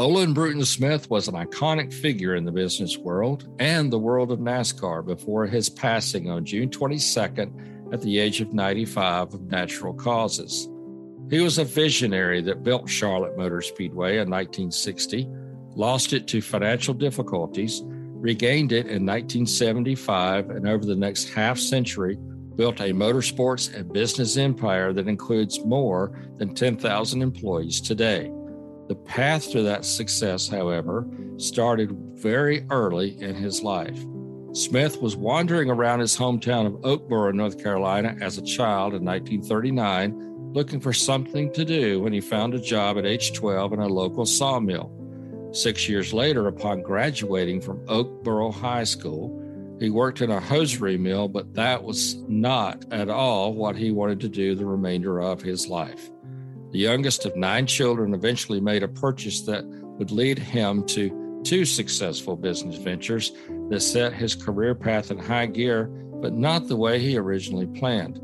Olin Bruton Smith was an iconic figure in the business world and the world of NASCAR before his passing on June 22nd at the age of 95 of natural causes. He was a visionary that built Charlotte Motor Speedway in 1960, lost it to financial difficulties, regained it in 1975, and over the next half century, built a motorsports and business empire that includes more than 10,000 employees today. The path to that success, however, started very early in his life. Smith was wandering around his hometown of Oakboro, North Carolina, as a child in 1939, looking for something to do when he found a job at age 12 in a local sawmill. Six years later, upon graduating from Oakboro High School, he worked in a hosiery mill, but that was not at all what he wanted to do the remainder of his life. The youngest of nine children eventually made a purchase that would lead him to two successful business ventures that set his career path in high gear, but not the way he originally planned.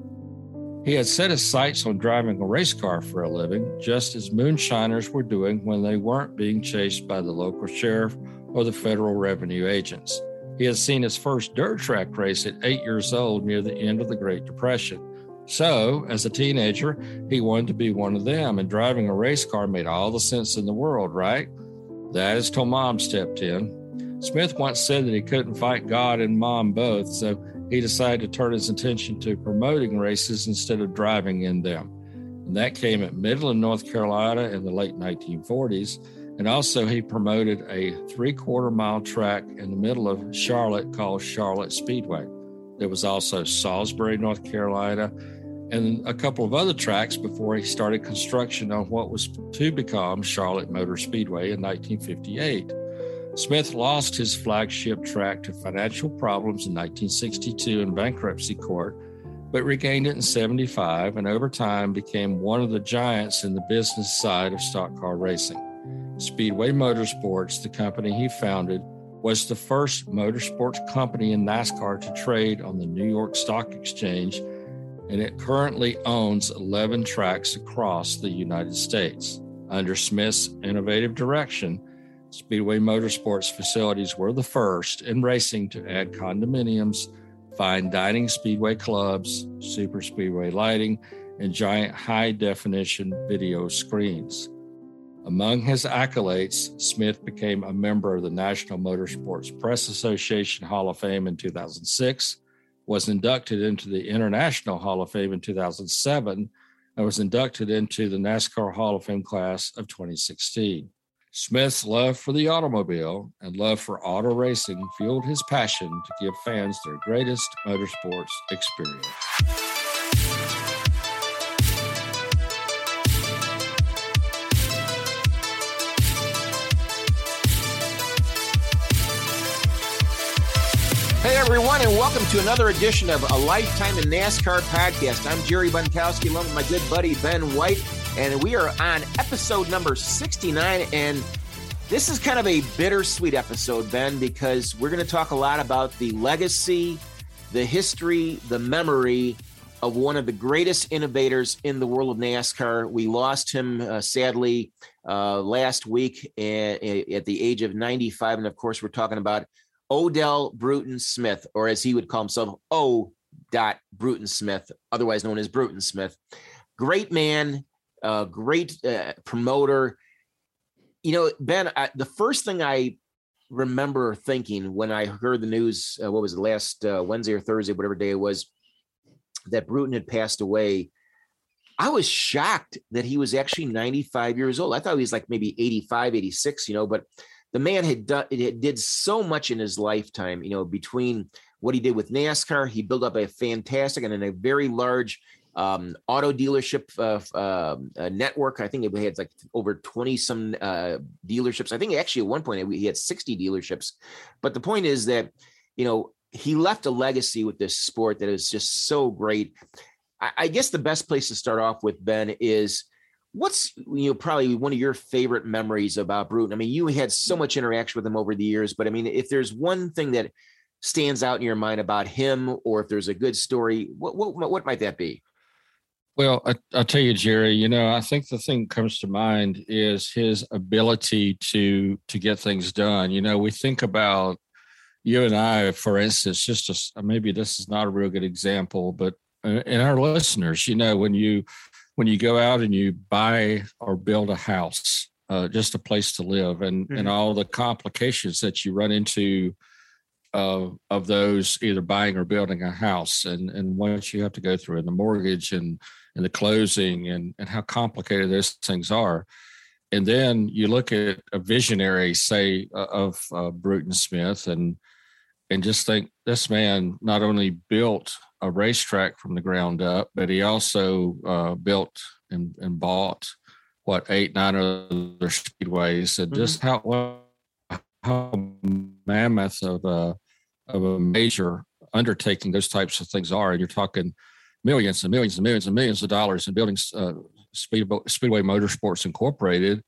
He had set his sights on driving a race car for a living, just as moonshiners were doing when they weren't being chased by the local sheriff or the federal revenue agents. He had seen his first dirt track race at eight years old near the end of the Great Depression. So, as a teenager, he wanted to be one of them, and driving a race car made all the sense in the world, right? That is till mom stepped in. Smith once said that he couldn't fight God and mom both, so he decided to turn his attention to promoting races instead of driving in them. And that came at Midland, North Carolina in the late 1940s. And also, he promoted a three quarter mile track in the middle of Charlotte called Charlotte Speedway. There was also Salisbury, North Carolina, and a couple of other tracks before he started construction on what was to become Charlotte Motor Speedway in 1958. Smith lost his flagship track to financial problems in 1962 in bankruptcy court, but regained it in 75 and over time became one of the giants in the business side of stock car racing. Speedway Motorsports, the company he founded, was the first motorsports company in NASCAR to trade on the New York Stock Exchange and it currently owns 11 tracks across the United States. Under Smith's innovative direction, Speedway Motorsports facilities were the first in racing to add condominiums, fine dining speedway clubs, super speedway lighting, and giant high definition video screens. Among his accolades, Smith became a member of the National Motorsports Press Association Hall of Fame in 2006 was inducted into the International Hall of Fame in 2007 and was inducted into the NASCAR Hall of Fame class of 2016. Smith's love for the automobile and love for auto racing fueled his passion to give fans their greatest motorsports experience. Hey, everyone, and welcome to another edition of A Lifetime in NASCAR podcast. I'm Jerry Bonkowski, along with my good buddy Ben White, and we are on episode number 69. And this is kind of a bittersweet episode, Ben, because we're going to talk a lot about the legacy, the history, the memory of one of the greatest innovators in the world of NASCAR. We lost him, uh, sadly, uh, last week at, at the age of 95. And of course, we're talking about Odell Bruton Smith, or as he would call himself, O. Dot Bruton Smith, otherwise known as Bruton Smith. Great man, uh, great uh, promoter. You know, Ben, I, the first thing I remember thinking when I heard the news, uh, what was it, last uh, Wednesday or Thursday, whatever day it was, that Bruton had passed away. I was shocked that he was actually 95 years old. I thought he was like maybe 85, 86, you know, but the man had done it did so much in his lifetime, you know, between what he did with NASCAR, he built up a fantastic and a very large um, auto dealership uh, uh, network. I think it had like over 20 some uh, dealerships. I think actually at one point he had 60 dealerships. But the point is that, you know, he left a legacy with this sport that is just so great. I, I guess the best place to start off with, Ben, is what's you know probably one of your favorite memories about Bruton? I mean, you had so much interaction with him over the years, but I mean, if there's one thing that stands out in your mind about him, or if there's a good story, what what what might that be? Well, I, will tell you, Jerry. You know, I think the thing that comes to mind is his ability to to get things done. You know, we think about you and I, for instance, just a, maybe this is not a real good example, but uh, in our listeners, you know, when you when you go out and you buy or build a house, uh, just a place to live, and mm-hmm. and all the complications that you run into uh, of those either buying or building a house, and and what you have to go through, and the mortgage and and the closing, and and how complicated those things are. And then you look at a visionary, say, of uh, Bruton Smith, and and just think this man not only built a racetrack from the ground up, but he also uh, built and, and, bought what eight, nine other speedways, and mm-hmm. just how how mammoth of a of a major undertaking those types of things are. And you're talking millions and millions and millions and millions of dollars in building uh, Speedway, Speedway Motorsports Incorporated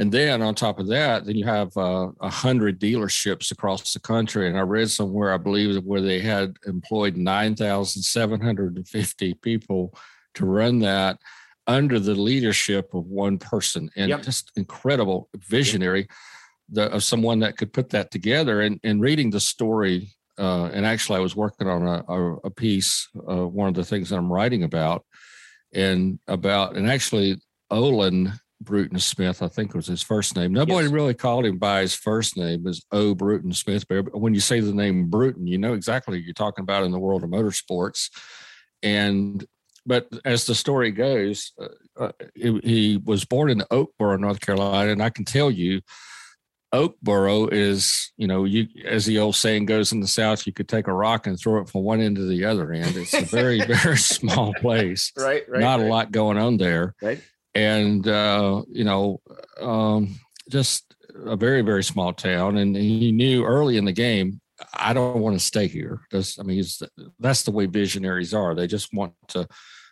and then on top of that, then you have uh, a uh, hundred dealerships across the country. And I read somewhere, I believe, where they had employed 9,750 people to run that under the leadership of one person. And yep. just incredible visionary the, of someone that could put that together. And, and reading the story, uh, and actually, I was working on a, a, a piece, uh, one of the things that I'm writing about, and about, and actually, Olin Bruton Smith, I think was his first name. Nobody yes. really called him by his first name as O. Bruton Smith. But when you say the name Bruton, you know exactly what you're talking about in the world of motorsports. And but as the story goes, uh, uh, he, he was born in Oakboro, North Carolina, and I can tell you, Oakboro is, you know, you as the old saying goes in the South, you could take a rock and throw it from one end to the other end. It's a very, very small place. Right, right. Not right. a lot going on there. Right and uh, you know, um, just a very very small town. And he knew early in the game, I don't want to stay here. That's, I mean, that's the way visionaries are. They just want to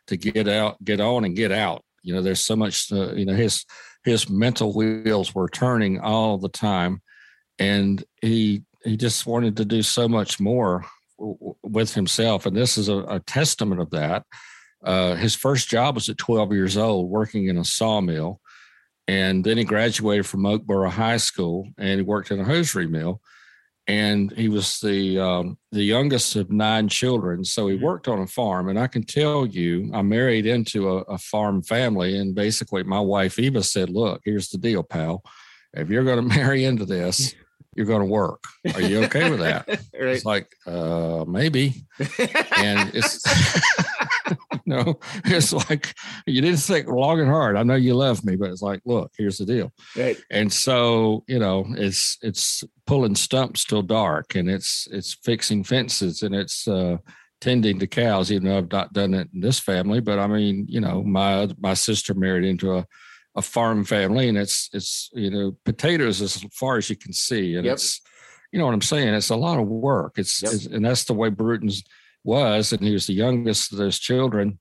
to get out, get on, and get out. You know, there's so much. Uh, you know, his his mental wheels were turning all the time, and he he just wanted to do so much more with himself. And this is a, a testament of that. Uh, his first job was at 12 years old, working in a sawmill. And then he graduated from Oakboro High School and he worked in a hosiery mill. And he was the um, the youngest of nine children, so he mm-hmm. worked on a farm. And I can tell you, I married into a, a farm family, and basically, my wife Eva said, "Look, here's the deal, pal. If you're going to marry into this, you're going to work. Are you okay with that?" right. It's like, uh, maybe. and it's know, it's like you didn't think long and hard. I know you love me, but it's like, look, here's the deal. Right. And so, you know, it's it's pulling stumps till dark, and it's it's fixing fences, and it's uh, tending to cows. Even though I've not done it in this family, but I mean, you know, my my sister married into a a farm family, and it's it's you know potatoes as far as you can see, and yep. it's you know what I'm saying. It's a lot of work. It's, yep. it's and that's the way Bruton's was, and he was the youngest of those children.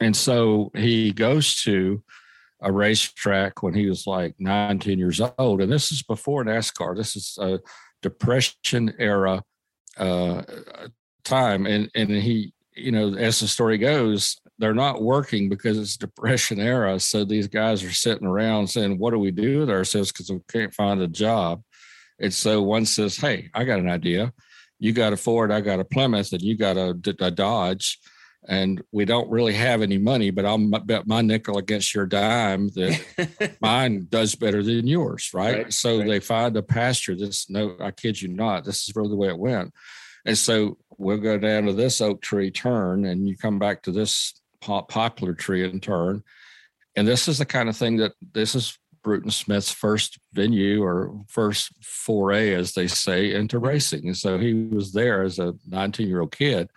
And so he goes to a racetrack when he was like 19 years old. And this is before NASCAR. This is a Depression era uh, time. And, and he, you know, as the story goes, they're not working because it's Depression era. So these guys are sitting around saying, What do we do with ourselves? Because we can't find a job. And so one says, Hey, I got an idea you got a Ford, I got a Plymouth, and you got a, a Dodge, and we don't really have any money, but I'll bet my nickel against your dime that mine does better than yours, right? right so right. they find a pasture. This no, I kid you not, this is really the way it went. And so we'll go down to this oak tree turn, and you come back to this pop poplar tree in turn. And this is the kind of thing that this is Bruton Smith's first venue or first foray, as they say, into mm-hmm. racing. And so he was there as a 19 year old kid.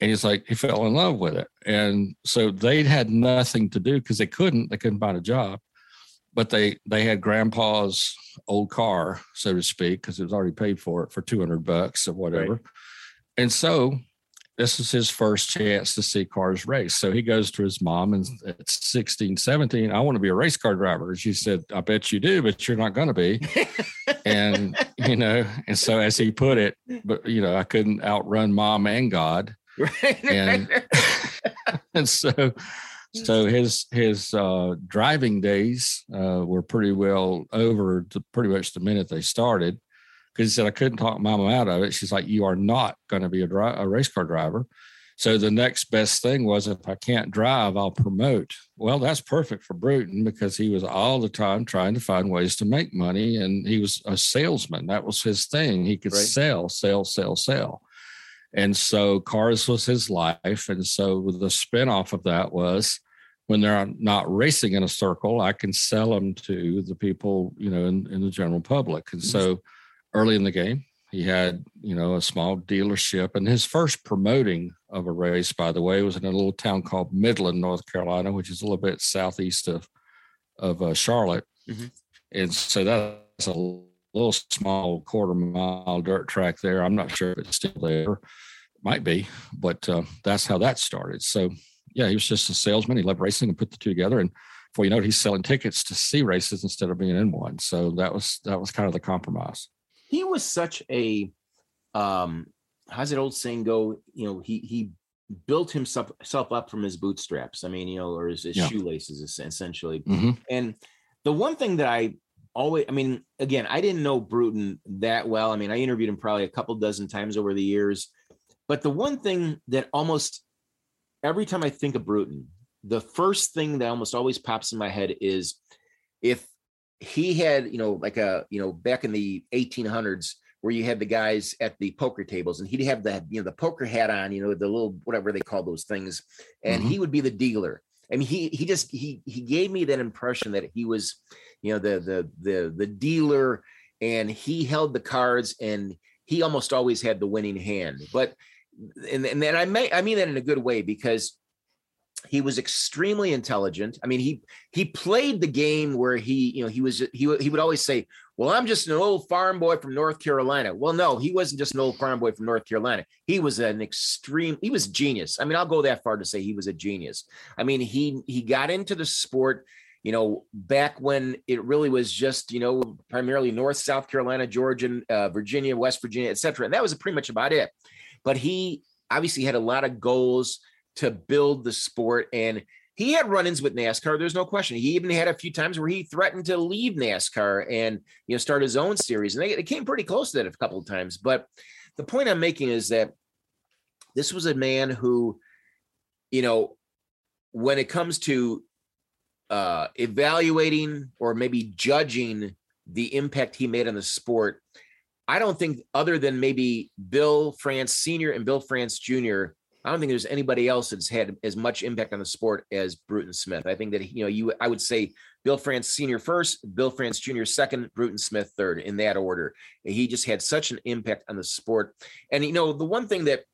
And he's like, he fell in love with it. And so they had nothing to do because they couldn't, they couldn't find a job. But they they had grandpa's old car, so to speak, because it was already paid for it for 200 bucks or whatever. Right. And so this is his first chance to see cars race. So he goes to his mom and at 16, 17, I want to be a race car driver. She said, I bet you do, but you're not going to be. and, you know, and so as he put it, but, you know, I couldn't outrun mom and God. Right. And, and so, so his, his uh, driving days uh, were pretty well over to pretty much the minute they started because he said I couldn't talk mama out of it. She's like, "You are not going to be a, dri- a race car driver." So the next best thing was if I can't drive, I'll promote. Well, that's perfect for Bruton because he was all the time trying to find ways to make money, and he was a salesman. That was his thing. He could right. sell, sell, sell, sell. And so cars was his life. And so the spinoff of that was when they're not racing in a circle, I can sell them to the people, you know, in, in the general public. And so early in the game. He had, you know, a small dealership, and his first promoting of a race, by the way, was in a little town called Midland, North Carolina, which is a little bit southeast of of uh, Charlotte. Mm-hmm. And so that's a little small quarter mile dirt track there. I'm not sure if it's still there, might be, but uh, that's how that started. So yeah, he was just a salesman. He loved racing and put the two together. And before you know it, he's selling tickets to see races instead of being in one. So that was that was kind of the compromise he was such a um how's that old saying go? You know he he built himself, himself up from his bootstraps. I mean you know or his, his yeah. shoelaces essentially. Mm-hmm. and the one thing that i always i mean again i didn't know bruton that well. I mean i interviewed him probably a couple dozen times over the years. But the one thing that almost every time i think of bruton the first thing that almost always pops in my head is if he had, you know, like a, you know, back in the 1800s where you had the guys at the poker tables and he'd have the, you know, the poker hat on, you know, the little, whatever they call those things. And mm-hmm. he would be the dealer. I mean, he, he just, he, he gave me that impression that he was, you know, the, the, the, the dealer and he held the cards and he almost always had the winning hand. But, and, and then I may, I mean that in a good way because he was extremely intelligent. I mean, he he played the game where he, you know, he was he he would always say, "Well, I'm just an old farm boy from North Carolina." Well, no, he wasn't just an old farm boy from North Carolina. He was an extreme. He was genius. I mean, I'll go that far to say he was a genius. I mean, he he got into the sport, you know, back when it really was just, you know, primarily North, South Carolina, Georgia, uh, Virginia, West Virginia, etc. And that was pretty much about it. But he obviously had a lot of goals to build the sport. And he had run-ins with NASCAR. There's no question. He even had a few times where he threatened to leave NASCAR and you know start his own series, and they, they came pretty close to that a couple of times. But the point I'm making is that this was a man who, you know, when it comes to uh, evaluating or maybe judging the impact he made on the sport, I don't think other than maybe Bill France Sr. and Bill France Jr. I don't think there's anybody else that's had as much impact on the sport as Bruton Smith. I think that you know you I would say Bill France Senior first, Bill France Jr. second, Bruton Smith third in that order. He just had such an impact on the sport. And you know the one thing that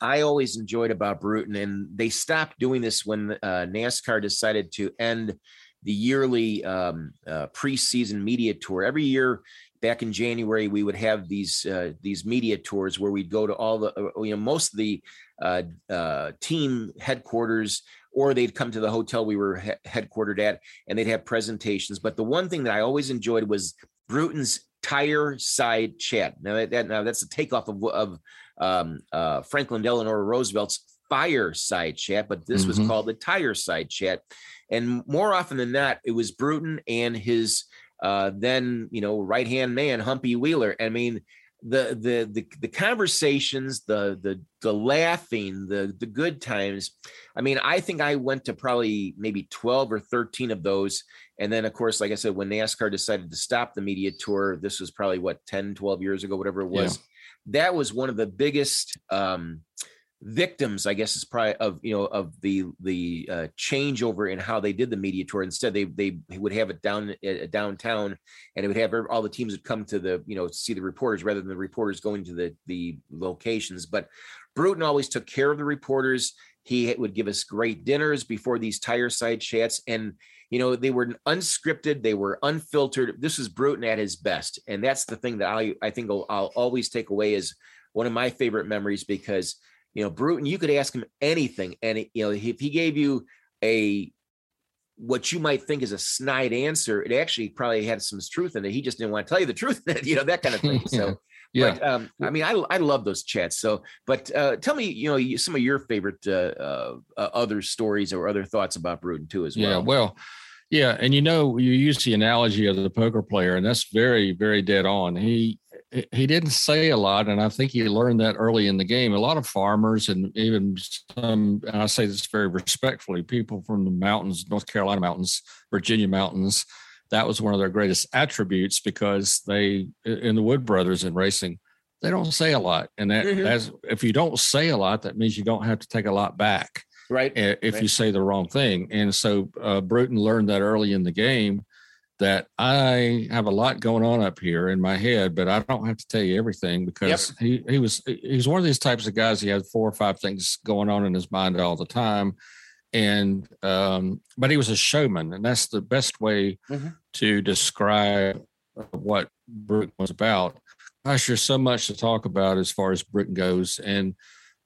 I always enjoyed about Bruton, and they stopped doing this when uh, NASCAR decided to end the yearly um, uh, preseason media tour. Every year, back in January, we would have these uh, these media tours where we'd go to all the uh, you know most of the uh, uh, team headquarters, or they'd come to the hotel we were he- headquartered at, and they'd have presentations. But the one thing that I always enjoyed was Bruton's tire side chat. Now that, now that's a takeoff of of um, uh, Franklin Delano Roosevelt's fireside chat, but this mm-hmm. was called the tire side chat. And more often than not, it was Bruton and his uh, then you know right hand man Humpy Wheeler. I mean the the the the conversations, the the the laughing, the the good times. I mean, I think I went to probably maybe 12 or 13 of those. And then of course, like I said, when NASCAR decided to stop the media tour, this was probably what 10, 12 years ago, whatever it was. Yeah. That was one of the biggest um victims, I guess, is probably of you know of the the uh, changeover in how they did the media tour. Instead, they they would have it down uh, downtown, and it would have all the teams would come to the you know see the reporters rather than the reporters going to the the locations. But Bruton always took care of the reporters. He would give us great dinners before these tire side chats, and you know they were unscripted, they were unfiltered. This is Bruton at his best, and that's the thing that I I think I'll, I'll always take away as one of my favorite memories because you know, Bruton, you could ask him anything, and you know, if he gave you a what you might think is a snide answer, it actually probably had some truth in it. He just didn't want to tell you the truth, you know, that kind of thing. So, yeah. But, um, I mean, I I love those chats. So, but uh, tell me, you know, some of your favorite uh, uh, uh, other stories or other thoughts about Bruton too, as well. Yeah, well, yeah, and you know, you use the analogy of the poker player, and that's very, very dead on. He he didn't say a lot, and I think he learned that early in the game. A lot of farmers, and even some, and I say this very respectfully, people from the mountains, North Carolina mountains, Virginia mountains, that was one of their greatest attributes because they, in the Wood Brothers in racing, they don't say a lot, and that mm-hmm. as if you don't say a lot, that means you don't have to take a lot back, right? If right. you say the wrong thing, and so uh, Bruton learned that early in the game that I have a lot going on up here in my head, but I don't have to tell you everything because yep. he he was he's one of these types of guys. He had four or five things going on in his mind all the time, and um, but he was a showman, and that's the best way mm-hmm. to describe what Bruton was about. Gosh, there's so much to talk about as far as Bruton goes, and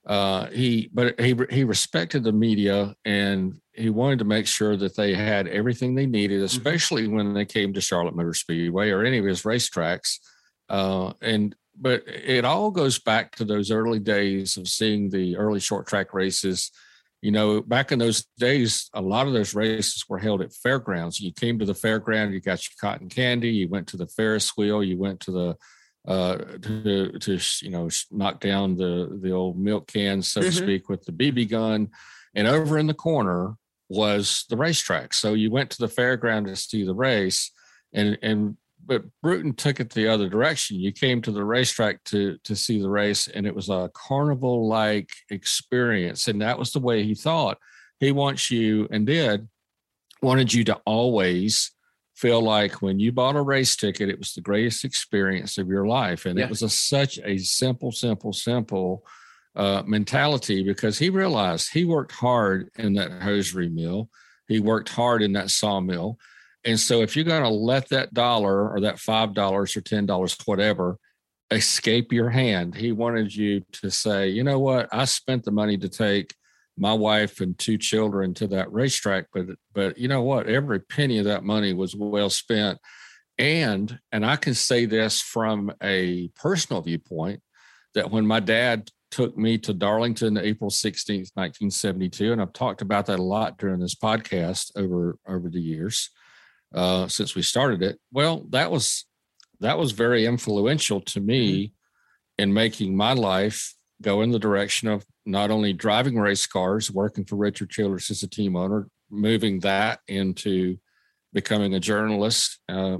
uh, he but he he respected the media and he wanted to make sure that they had everything they needed, mm-hmm. especially mm-hmm. when they came to Charlotte Motor Speedway or any of his racetracks. Uh, and but it all goes back to those early days of seeing the early short track races. You know, back in those days, a lot of those races were held at fairgrounds. You came to the fairground, you got your cotton candy, you went to the Ferris wheel, you went to the uh, to to you know knock down the the old milk cans, so mm-hmm. to speak, with the BB gun. And over in the corner was the racetrack. So you went to the fairground to see the race, and and but Bruton took it the other direction. You came to the racetrack to to see the race, and it was a carnival like experience, and that was the way he thought. He wants you and did wanted you to always feel like when you bought a race ticket, it was the greatest experience of your life. And yeah. it was a, such a simple, simple, simple uh, mentality because he realized he worked hard in that hosiery mill. He worked hard in that sawmill. And so if you're going to let that dollar or that $5 or $10, whatever, escape your hand, he wanted you to say, you know what, I spent the money to take my wife and two children to that racetrack but but you know what every penny of that money was well spent and and i can say this from a personal viewpoint that when my dad took me to darlington april 16th 1972 and i've talked about that a lot during this podcast over over the years uh, since we started it well that was that was very influential to me mm-hmm. in making my life go in the direction of not only driving race cars, working for Richard Childress as a team owner, moving that into becoming a journalist, uh,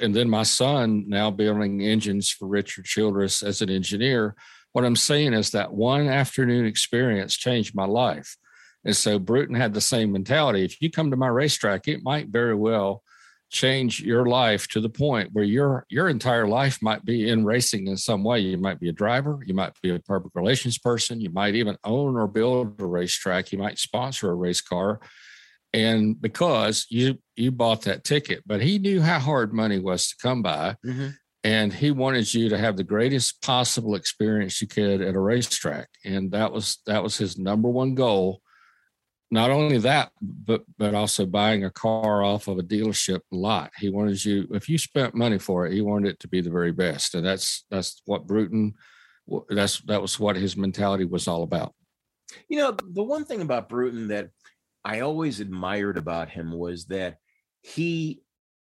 and then my son now building engines for Richard Childress as an engineer. What I'm saying is that one afternoon experience changed my life. And so Bruton had the same mentality. If you come to my racetrack, it might very well change your life to the point where your your entire life might be in racing in some way. You might be a driver, you might be a public relations person, you might even own or build a racetrack, you might sponsor a race car. And because you you bought that ticket, but he knew how hard money was to come by. Mm-hmm. And he wanted you to have the greatest possible experience you could at a racetrack. And that was that was his number one goal not only that, but but also buying a car off of a dealership lot. He wanted you, if you spent money for it, he wanted it to be the very best, and that's that's what Bruton. That's that was what his mentality was all about. You know, the one thing about Bruton that I always admired about him was that he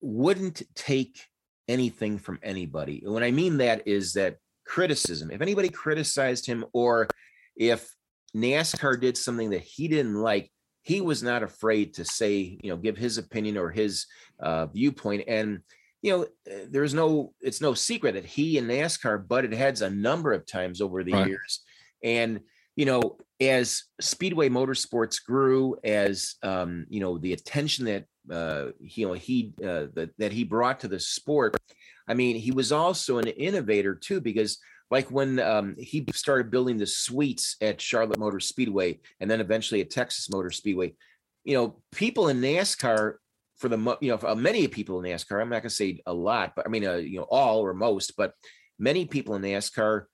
wouldn't take anything from anybody. And what I mean that is that criticism. If anybody criticized him, or if NASCAR did something that he didn't like, he was not afraid to say, you know, give his opinion or his uh, viewpoint. And, you know, uh, there's no, it's no secret that he and NASCAR butted heads a number of times over the right. years. And, you know, as Speedway Motorsports grew, as um, you know, the attention that uh, you know he uh, that, that he brought to the sport. I mean, he was also an innovator too, because like when um, he started building the suites at Charlotte Motor Speedway and then eventually at Texas Motor Speedway, you know, people in NASCAR for the you know for many people in NASCAR, I'm not going to say a lot, but I mean, uh, you know, all or most, but many people in NASCAR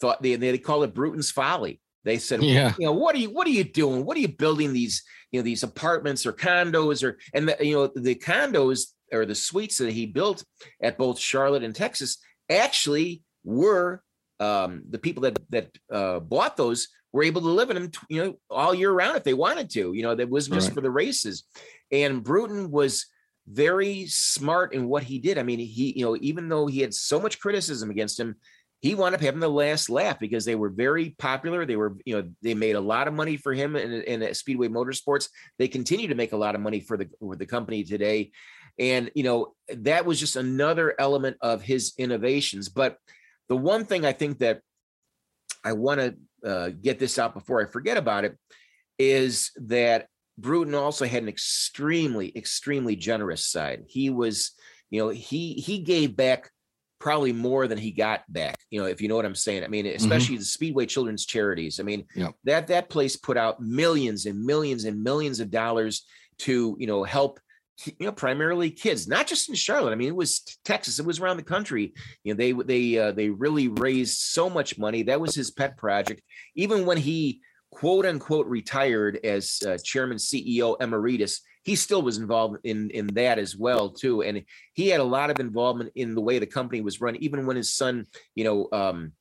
thought they they call it Bruton's folly. They said, yeah. you know, what are you what are you doing? What are you building these you know these apartments or condos or and the, you know the condos or the suites that he built at both Charlotte and Texas actually were um, the people that that uh, bought those were able to live in them, you know, all year round if they wanted to. You know, that was just right. for the races. And Bruton was very smart in what he did. I mean, he, you know, even though he had so much criticism against him, he wound up having the last laugh because they were very popular. They were, you know, they made a lot of money for him in, in Speedway Motorsports. They continue to make a lot of money for the for the company today, and you know that was just another element of his innovations. But the one thing I think that I want to uh, get this out before I forget about it is that Bruton also had an extremely, extremely generous side. He was, you know, he he gave back probably more than he got back. You know, if you know what I'm saying. I mean, mm-hmm. especially mm-hmm. the Speedway Children's Charities. I mean, yep. that that place put out millions and millions and millions of dollars to you know help you know primarily kids not just in charlotte. I mean it was texas it was around the country. You know they they uh, they really raised so much money. That was his pet project. Even when he quote unquote retired as uh, chairman ceo emeritus he still was involved in in that as well too. And he had a lot of involvement in the way the company was run. Even when his son you know um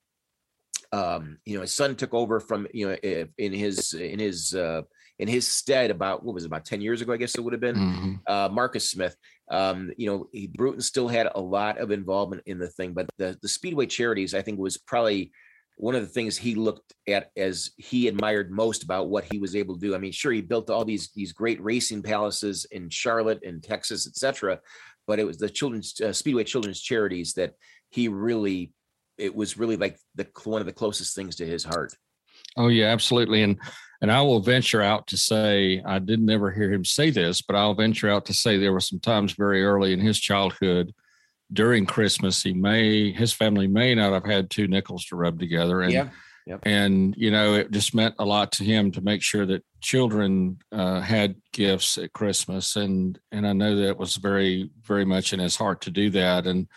um you know his son took over from you know in his in his uh in his stead about what was it, about 10 years ago, I guess it would have been mm-hmm. uh, Marcus Smith. Um, you know, he, Bruton still had a lot of involvement in the thing, but the, the Speedway charities, I think, was probably one of the things he looked at as he admired most about what he was able to do. I mean, sure, he built all these these great racing palaces in Charlotte and Texas, etc. But it was the children's uh, Speedway children's charities that he really, it was really like the one of the closest things to his heart. Oh yeah, absolutely. And and I will venture out to say I didn't ever hear him say this, but I'll venture out to say there were some times very early in his childhood during Christmas he may his family may not have had two nickels to rub together. And yeah. Yep. And you know, it just meant a lot to him to make sure that children uh, had gifts at Christmas, and and I know that was very very much in his heart to do that. And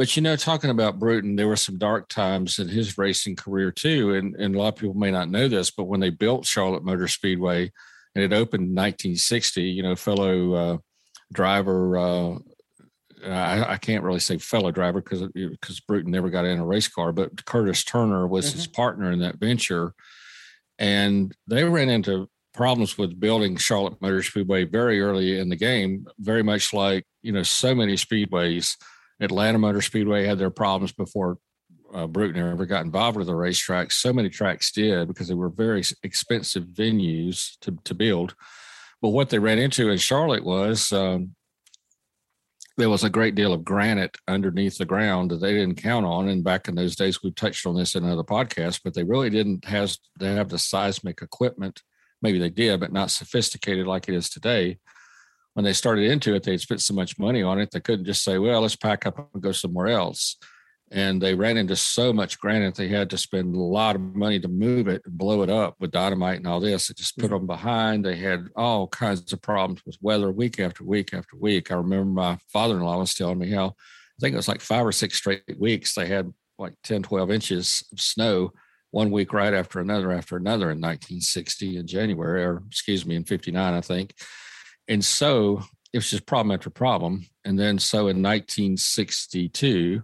but you know, talking about Bruton, there were some dark times in his racing career too, and and a lot of people may not know this, but when they built Charlotte Motor Speedway, and it opened in 1960, you know, fellow uh, driver. Uh, I, I, can't really say fellow driver because because Bruton never got in a race car, but Curtis Turner was mm-hmm. his partner in that venture, and they ran into problems with building Charlotte Motor Speedway very early in the game, very much like you know so many speedways Atlanta Motor Speedway had their problems before uh, ever got involved with the racetrack. So many tracks did because they were very expensive venues to, to build. But what they ran into in Charlotte was um, there was a great deal of granite underneath the ground that they didn't count on. And back in those days, we touched on this in another podcast, but they really didn't have they have the seismic equipment. Maybe they did, but not sophisticated like it is today when they started into it, they'd spent so much money on it, they couldn't just say, well, let's pack up and go somewhere else. And they ran into so much granite, they had to spend a lot of money to move it and blow it up with dynamite and all this. It just put mm-hmm. them behind. They had all kinds of problems with weather week after week after week. I remember my father in law was telling me how I think it was like five or six straight weeks they had like 10, 12 inches of snow one week right after another after another in 1960 in January, or excuse me, in 59, I think. And so it was just problem after problem. And then so in 1962,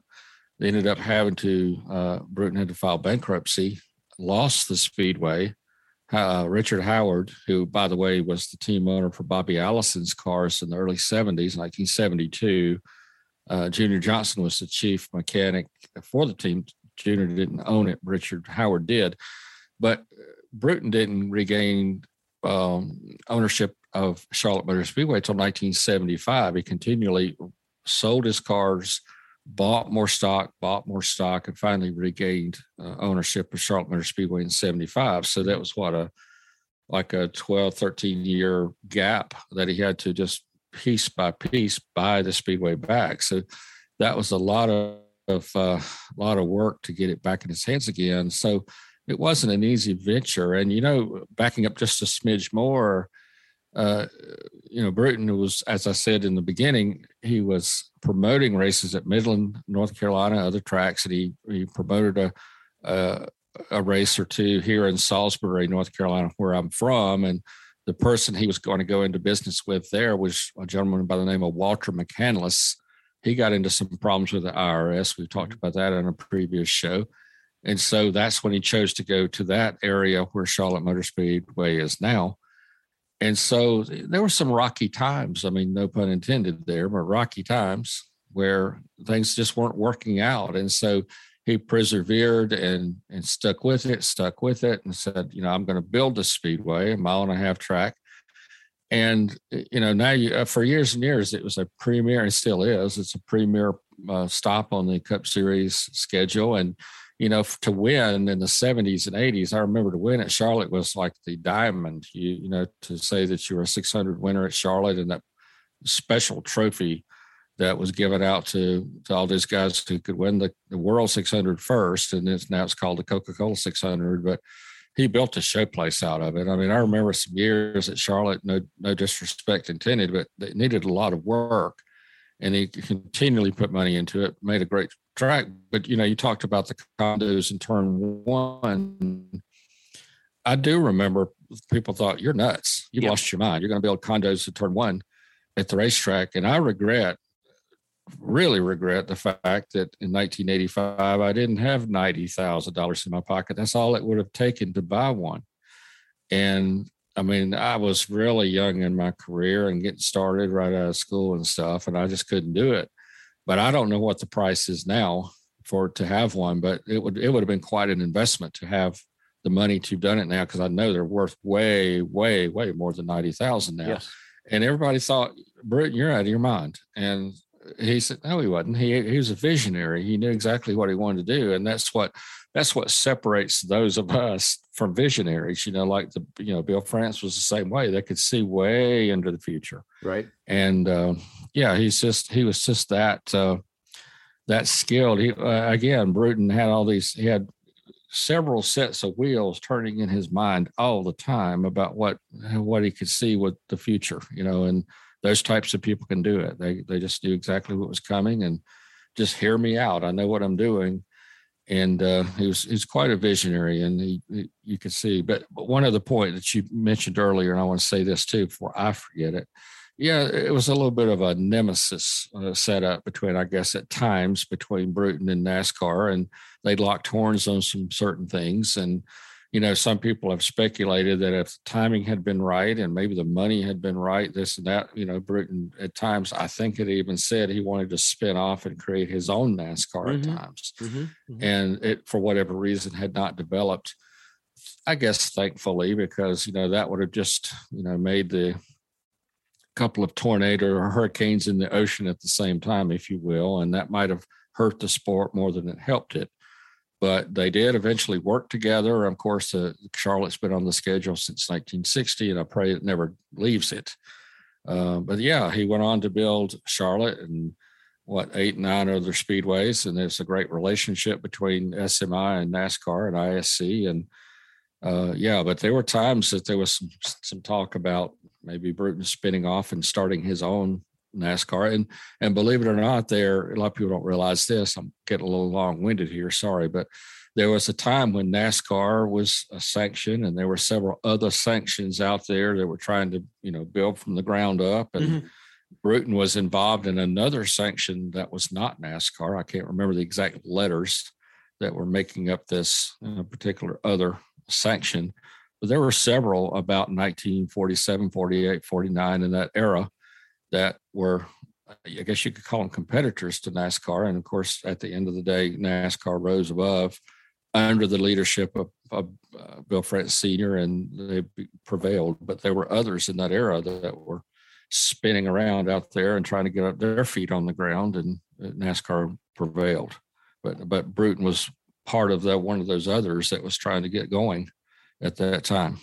they ended up having to, uh, Bruton had to file bankruptcy, lost the Speedway. Uh, Richard Howard, who, by the way, was the team owner for Bobby Allison's cars in the early 70s, 1972. Uh, Junior Johnson was the chief mechanic for the team. Junior didn't own it, Richard Howard did. But Bruton didn't regain um, ownership of Charlotte Motor Speedway until 1975. He continually sold his cars bought more stock, bought more stock, and finally regained uh, ownership of Charlotte Motor Speedway in 75. So that was what a like a 12, 13 year gap that he had to just piece by piece buy the speedway back. So that was a lot of of uh, a lot of work to get it back in his hands again. So it wasn't an easy venture. And you know, backing up just a smidge more, uh, you know, Bruton was, as I said in the beginning, he was promoting races at Midland, North Carolina, other tracks, and he he promoted a a, a race or two here in Salisbury, North Carolina, where I'm from, and the person he was going to go into business with there was a gentleman by the name of Walter McCandless. He got into some problems with the IRS. We've talked mm-hmm. about that on a previous show. And so that's when he chose to go to that area where Charlotte Motor Speedway is now. And so there were some rocky times. I mean, no pun intended there, but rocky times where things just weren't working out. And so he persevered and and stuck with it, stuck with it, and said, you know, I'm going to build a speedway, a mile and a half track. And you know, now you, uh, for years and years, it was a premier, and still is. It's a premier uh, stop on the Cup Series schedule, and you know, to win in the 70s and 80s, I remember to win at Charlotte was like the diamond. You, you know, to say that you were a 600 winner at Charlotte and that special trophy that was given out to, to all these guys who could win the, the World 600 first. And it's, now it's called the Coca Cola 600. But he built a showplace out of it. I mean, I remember some years at Charlotte, no, no disrespect intended, but it needed a lot of work. And he continually put money into it, made a great track. But you know, you talked about the condos in turn one. I do remember people thought you're nuts. You lost your mind. You're going to build condos in turn one at the racetrack. And I regret, really regret the fact that in 1985 I didn't have ninety thousand dollars in my pocket. That's all it would have taken to buy one. And I mean, I was really young in my career and getting started right out of school and stuff, and I just couldn't do it but I don't know what the price is now for to have one. But it would it would have been quite an investment to have the money to have done it now because I know they're worth way, way, way more than ninety thousand now. Yes. And everybody thought, Bruton, you're out of your mind. And he said, no, he wasn't. He he was a visionary. He knew exactly what he wanted to do, and that's what that's what separates those of us from visionaries. You know, like the you know Bill France was the same way. They could see way into the future, right? And uh, yeah, he's just he was just that uh, that skilled. He uh, again, Bruton had all these. He had several sets of wheels turning in his mind all the time about what what he could see with the future. You know, and those types of people can do it. They they just knew exactly what was coming and just hear me out. I know what I'm doing. And uh, he was he's quite a visionary, and he, he you can see. But, but one other point that you mentioned earlier, and I want to say this too before I forget it yeah, it was a little bit of a nemesis uh, set up between, I guess, at times between Bruton and NASCAR, and they locked horns on some certain things. And you know, some people have speculated that if timing had been right and maybe the money had been right, this and that, you know, Bruton at times, I think it even said he wanted to spin off and create his own NASCAR mm-hmm. at times, mm-hmm. Mm-hmm. and it for whatever reason had not developed. I guess thankfully, because you know that would have just you know made the couple of tornado or hurricanes in the ocean at the same time, if you will, and that might have hurt the sport more than it helped it. But they did eventually work together. Of course, uh, Charlotte's been on the schedule since 1960, and I pray it never leaves it. Uh, but yeah, he went on to build Charlotte and what eight, nine other speedways, and there's a great relationship between SMI and NASCAR and ISC, and uh, yeah, but there were times that there was some some talk about maybe Bruton spinning off and starting his own NASCAR. And and believe it or not, there a lot of people don't realize this. I'm getting a little long winded here. Sorry, but there was a time when NASCAR was a sanction, and there were several other sanctions out there that were trying to you know build from the ground up. And mm-hmm. Bruton was involved in another sanction that was not NASCAR. I can't remember the exact letters that were making up this uh, particular other sanction there were several about 1947, 48, 49 in that era that were, I guess you could call them competitors to NASCAR. And of course, at the end of the day, NASCAR rose above under the leadership of, of uh, Bill France Sr. and they prevailed. But there were others in that era that were spinning around out there and trying to get up their feet on the ground, and uh, NASCAR prevailed. But but Bruton was part of that one of those others that was trying to get going at that time.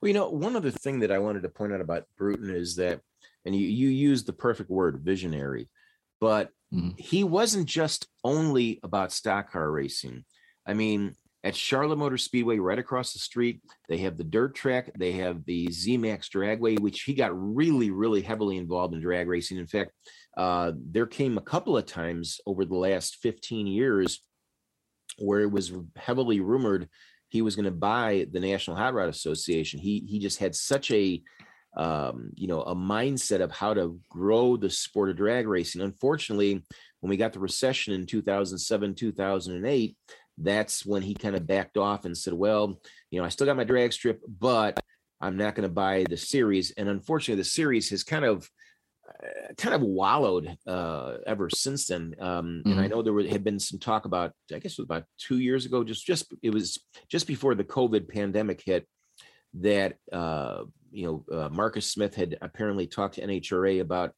Well, you know, one other thing that I wanted to point out about Bruton is that, and you you used the perfect word, visionary, but mm-hmm. he wasn't just only about stock car racing. I mean, at Charlotte Motor Speedway, right across the street, they have the dirt track. They have the ZMAX Dragway, which he got really, really heavily involved in drag racing. In fact, uh, there came a couple of times over the last 15 years where it was heavily rumored he was going to buy the National Hot Rod Association. He he just had such a um, you know a mindset of how to grow the sport of drag racing. Unfortunately, when we got the recession in 2007 2008 that's when he kind of backed off and said, well, you know, I still got my drag strip, but I'm not going to buy the series. And unfortunately, the series has kind of kind of wallowed uh, ever since then. Um, mm-hmm. And I mm-hmm. know there were, had been some talk about, I guess it was about two years ago, just just it was just before the COVID pandemic hit, that uh, you know uh, Marcus Smith had apparently talked to NHRA about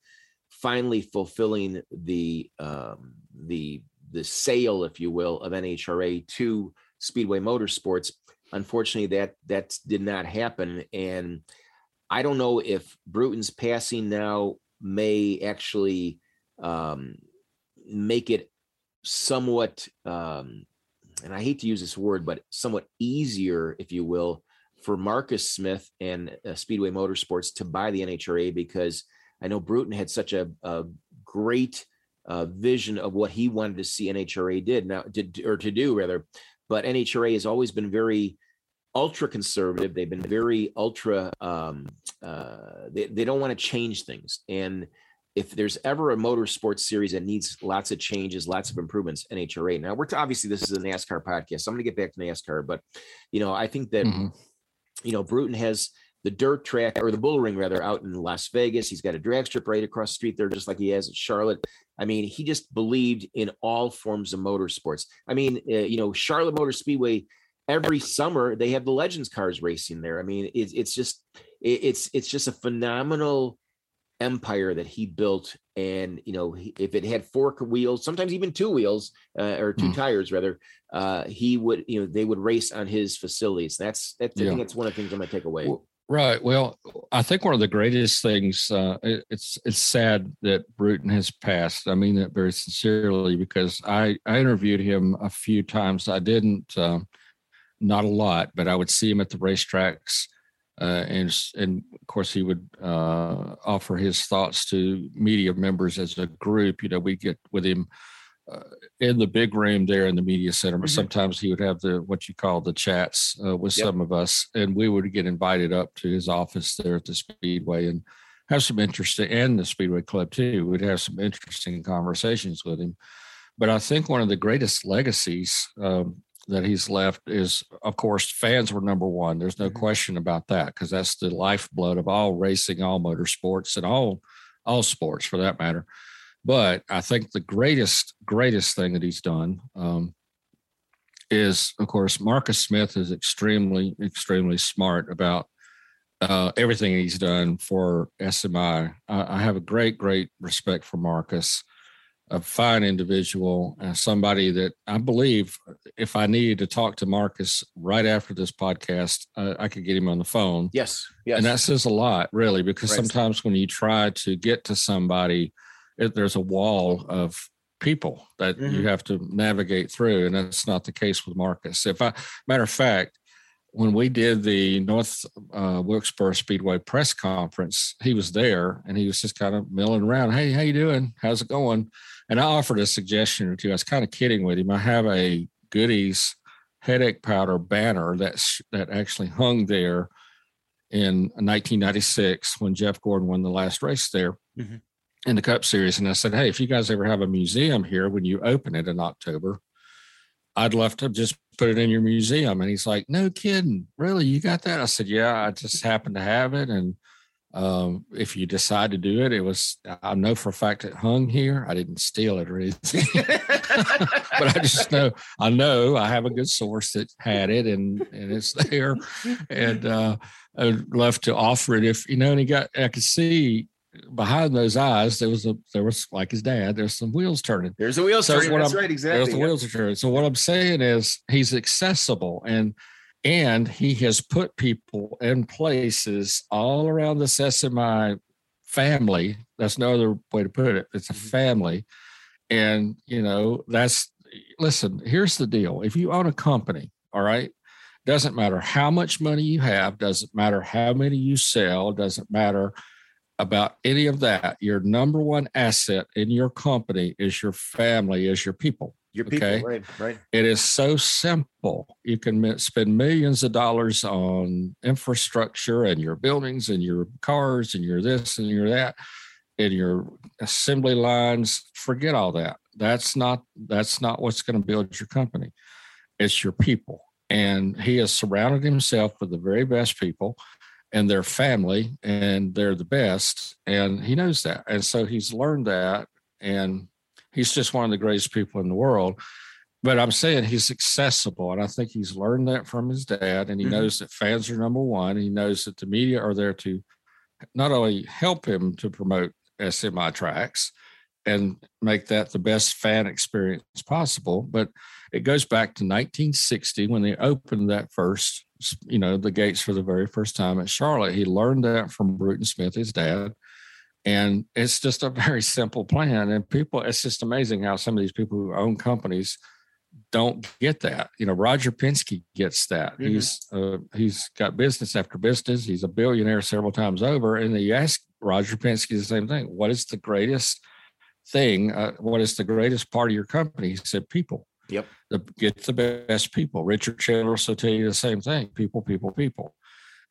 finally fulfilling the um, the the sale, if you will, of NHRA to Speedway Motorsports. Unfortunately, that that did not happen, and I don't know if Bruton's passing now may actually um, make it somewhat, um, and I hate to use this word, but somewhat easier, if you will, for Marcus Smith and uh, Speedway Motorsports to buy the NHRA because I know Bruton had such a, a great uh, vision of what he wanted to see NHRA did now did or to do rather. But NHRA has always been very ultra conservative. They've been very ultra. Um, uh, they they don't want to change things. And if there's ever a motorsports series that needs lots of changes, lots of improvements, NHRA. Now we're to, obviously this is a NASCAR podcast. So I'm going to get back to NASCAR, but you know I think that mm-hmm. you know Bruton has the dirt track or the bull ring rather out in Las Vegas. He's got a drag strip right across the street there, just like he has at Charlotte. I mean, he just believed in all forms of motorsports. I mean, uh, you know, Charlotte Motor Speedway every summer they have the Legends cars racing there. I mean, it's it's just it's it's just a phenomenal empire that he built and you know if it had four wheels sometimes even two wheels uh, or two mm. tires rather uh, he would you know they would race on his facilities that's that's yeah. i think that's one of the things i'm going to take away Right. Well, I think one of the greatest things. Uh, it, it's it's sad that Bruton has passed. I mean that very sincerely because I I interviewed him a few times. I didn't, uh, not a lot, but I would see him at the racetracks, uh, and and of course he would uh, offer his thoughts to media members as a group. You know, we get with him uh, in the big room there in the media center. But mm-hmm. sometimes he would have the what you call the chats uh, with yep. some of us, and we would get invited up to his office there at the Speedway and have some interesting and the Speedway Club too. We'd have some interesting conversations with him. But I think one of the greatest legacies um, that he's left is, of course, fans were number one. There's no mm-hmm. question about that because that's the lifeblood of all racing, all motorsports, and all all sports for that matter. But I think the greatest, greatest thing that he's done um, is, of course, Marcus Smith is extremely, extremely smart about uh, everything he's done for SMI. I, I, have a great, great respect for Marcus, a fine individual, uh, somebody that I believe if I needed to talk to Marcus right after this podcast, uh, I could get him on the phone. Yes. Yes. And that says a lot, really, because right. sometimes when you try to get to somebody, it, there's a wall of people that mm-hmm. you have to navigate through, and that's not the case with Marcus. If I, matter of fact, when we did the North uh, Wilkesboro Speedway press conference, he was there and he was just kind of milling around. Hey, how you doing? How's it going? And I offered a suggestion or two. I was kind of kidding with him. I have a Goody's headache powder banner that's that actually hung there in 1996 when Jeff Gordon won the last race there. Mm-hmm in the Cup Series, and I said, "Hey, if you guys ever have a museum here when you open it in October, I'd love to just put it in your museum." And he's like, "No kidding, really? You got that?" I said, "Yeah, I just happened to have it, and um, if you decide to do it, it was I know for a fact it hung here. I didn't steal it or anything, but I just know I know I have a good source that had it, and and it's there, and uh, I'd love to offer it if you know." And he got I could see behind those eyes, there was a there was like his dad. There's some wheels turning. There's the wheels So turning. That's I'm- right, exactly. There's the wheels are turning. So what I'm saying is he's accessible and and he has put people in places all around this SMI family. That's no other way to put it. It's a Mhm. family. And you know, that's listen, here's the deal. If you own a company, all right, doesn't matter how much money you have, doesn't matter how many you sell, doesn't matter about any of that. Your number one asset in your company is your family, is your people. Your people, okay. right, right. It is so simple. You can spend millions of dollars on infrastructure and your buildings and your cars and your this and your that and your assembly lines. Forget all that. That's not that's not what's going to build your company. It's your people. And he has surrounded himself with the very best people and their family, and they're the best. And he knows that. And so he's learned that. And he's just one of the greatest people in the world but I'm saying he's accessible, and I think he's learned that from his dad, and he Mhm. knows that fans are number one. He knows that the media are there to not only help him to promote SMI tracks and make that the best fan experience possible, but it goes back to 1960 when they opened that first, you know, the gates for the very first time at Charlotte. He learned that from Bruton Smith, his dad. And it's just a very simple plan. And people, it's just amazing how some of these people who own companies don't get that. You know, Roger Penske gets that. Mhm. He's uh, he's got business after business. He's a billionaire several times over. And you ask Roger Penske the same thing. What is the greatest thing? Uh, what is the greatest part of your company? He said, people. Yep. The, get the best people. Richard Childress will tell you the same thing. People, people, people.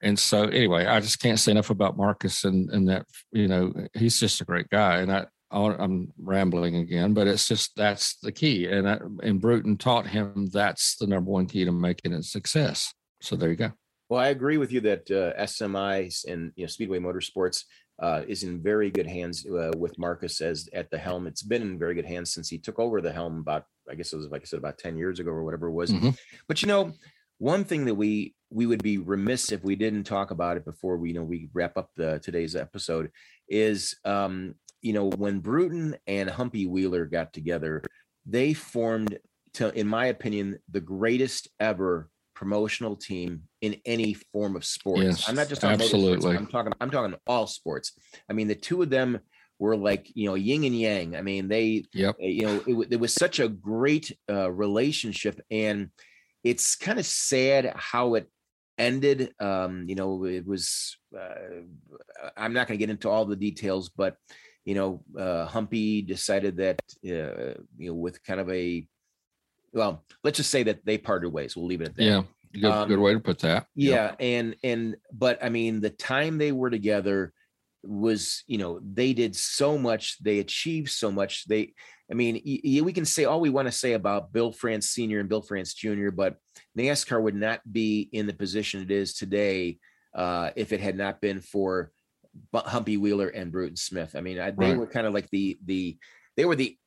And so, anyway, I just can't say enough about Marcus and and that you know he's just a great guy. And I I'm rambling again, but it's just that's the key. And I, and Bruton taught him that's the number one key to making a success. So there you go. Well, I agree with you that uh, SMIs and you know Speedway Motorsports uh, is in very good hands uh, with Marcus as at the helm. It's been in very good hands since he took over the helm about I guess it was like I said about ten years ago or whatever it was. Mhm. But you know, one thing that we we would be remiss if we didn't talk about it before we you know we wrap up the today's episode is um you know when Bruton and Humpy Wheeler got together, they formed to in my opinion the greatest ever promotional team in any form of sports. Yes, I'm not just talking absolutely. motorsports. I'm talking I'm talking all sports. I mean the two of them were like you know yin and yang. I mean they Yep. you know it, it was such a great uh, relationship and it's kind of sad how it ended um you know it was uh, i'm not going to get into all the details but you know uh humpy decided that uh, you know with kind of a well let's just say that they parted ways we'll leave it at that Yeah. Good, Um, good way to put that. yeah and and but i mean the time they were together was you know they did so much they achieved so much they i mean we can say all we want to say about bill france senior and bill france junior but nascar would not be in the position it is today uh if it had not been for humpy wheeler and bruton smith i mean I, they Right. were kind of like the the they were the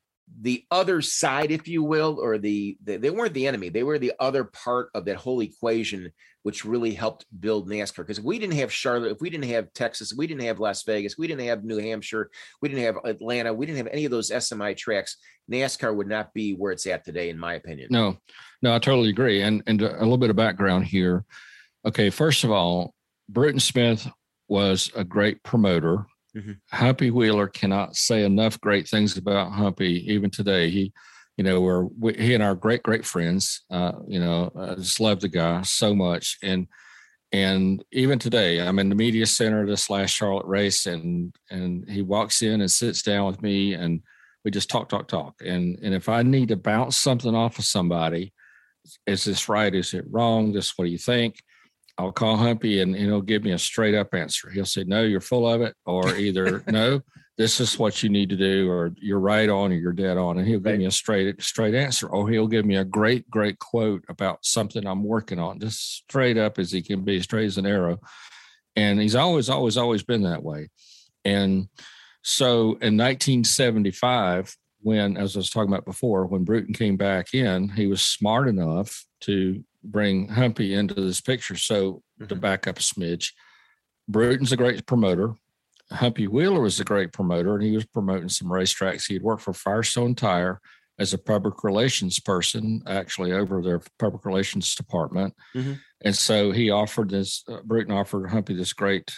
the other side if you will or the, the they weren't the enemy they were the other part of that whole equation which really helped build NASCAR. Because we didn't have Charlotte, if we didn't have Texas, we didn't have Las Vegas, we didn't have New Hampshire, we didn't have Atlanta, we didn't have any of those SMI tracks, NASCAR would not be where it's at today, in my opinion. No, no, I totally agree. And and a little bit of background here. Okay, first of all, Bruton Smith was a great promoter. Mhm. Humpy Wheeler cannot say enough great things about Humpy even today. He, you know, we're we, he and our great great friends. Uh, you know, I just love the guy so much, and and even today, I'm in the media center this last Charlotte race, and and he walks in and sits down with me, and we just talk, talk, talk. And and if I need to bounce something off of somebody, is this right? Is it wrong? This what do you think? I'll call Humpy and he'll give me a straight up answer. He'll say, No, you're full of it, or either no, this is what you need to do, or you're right on or you're dead on. And he'll give Right. me a straight, straight answer, or he'll give me a great, great quote about something I'm working on, just straight up as he can be, straight as an arrow. And he's always, always, always been that way. And so in 1975, when, as I was talking about before, when Bruton came back in, he was smart enough to bring Humpy into this picture. So to Mhm. back up a smidge, Bruton's a great promoter. Humpy Wheeler was a great promoter, and he was promoting some racetracks. He'd worked for Firestone Tire as a public relations person, actually over their public relations department. Mm-hmm. And so he offered this, uh, Bruton offered Humpy this great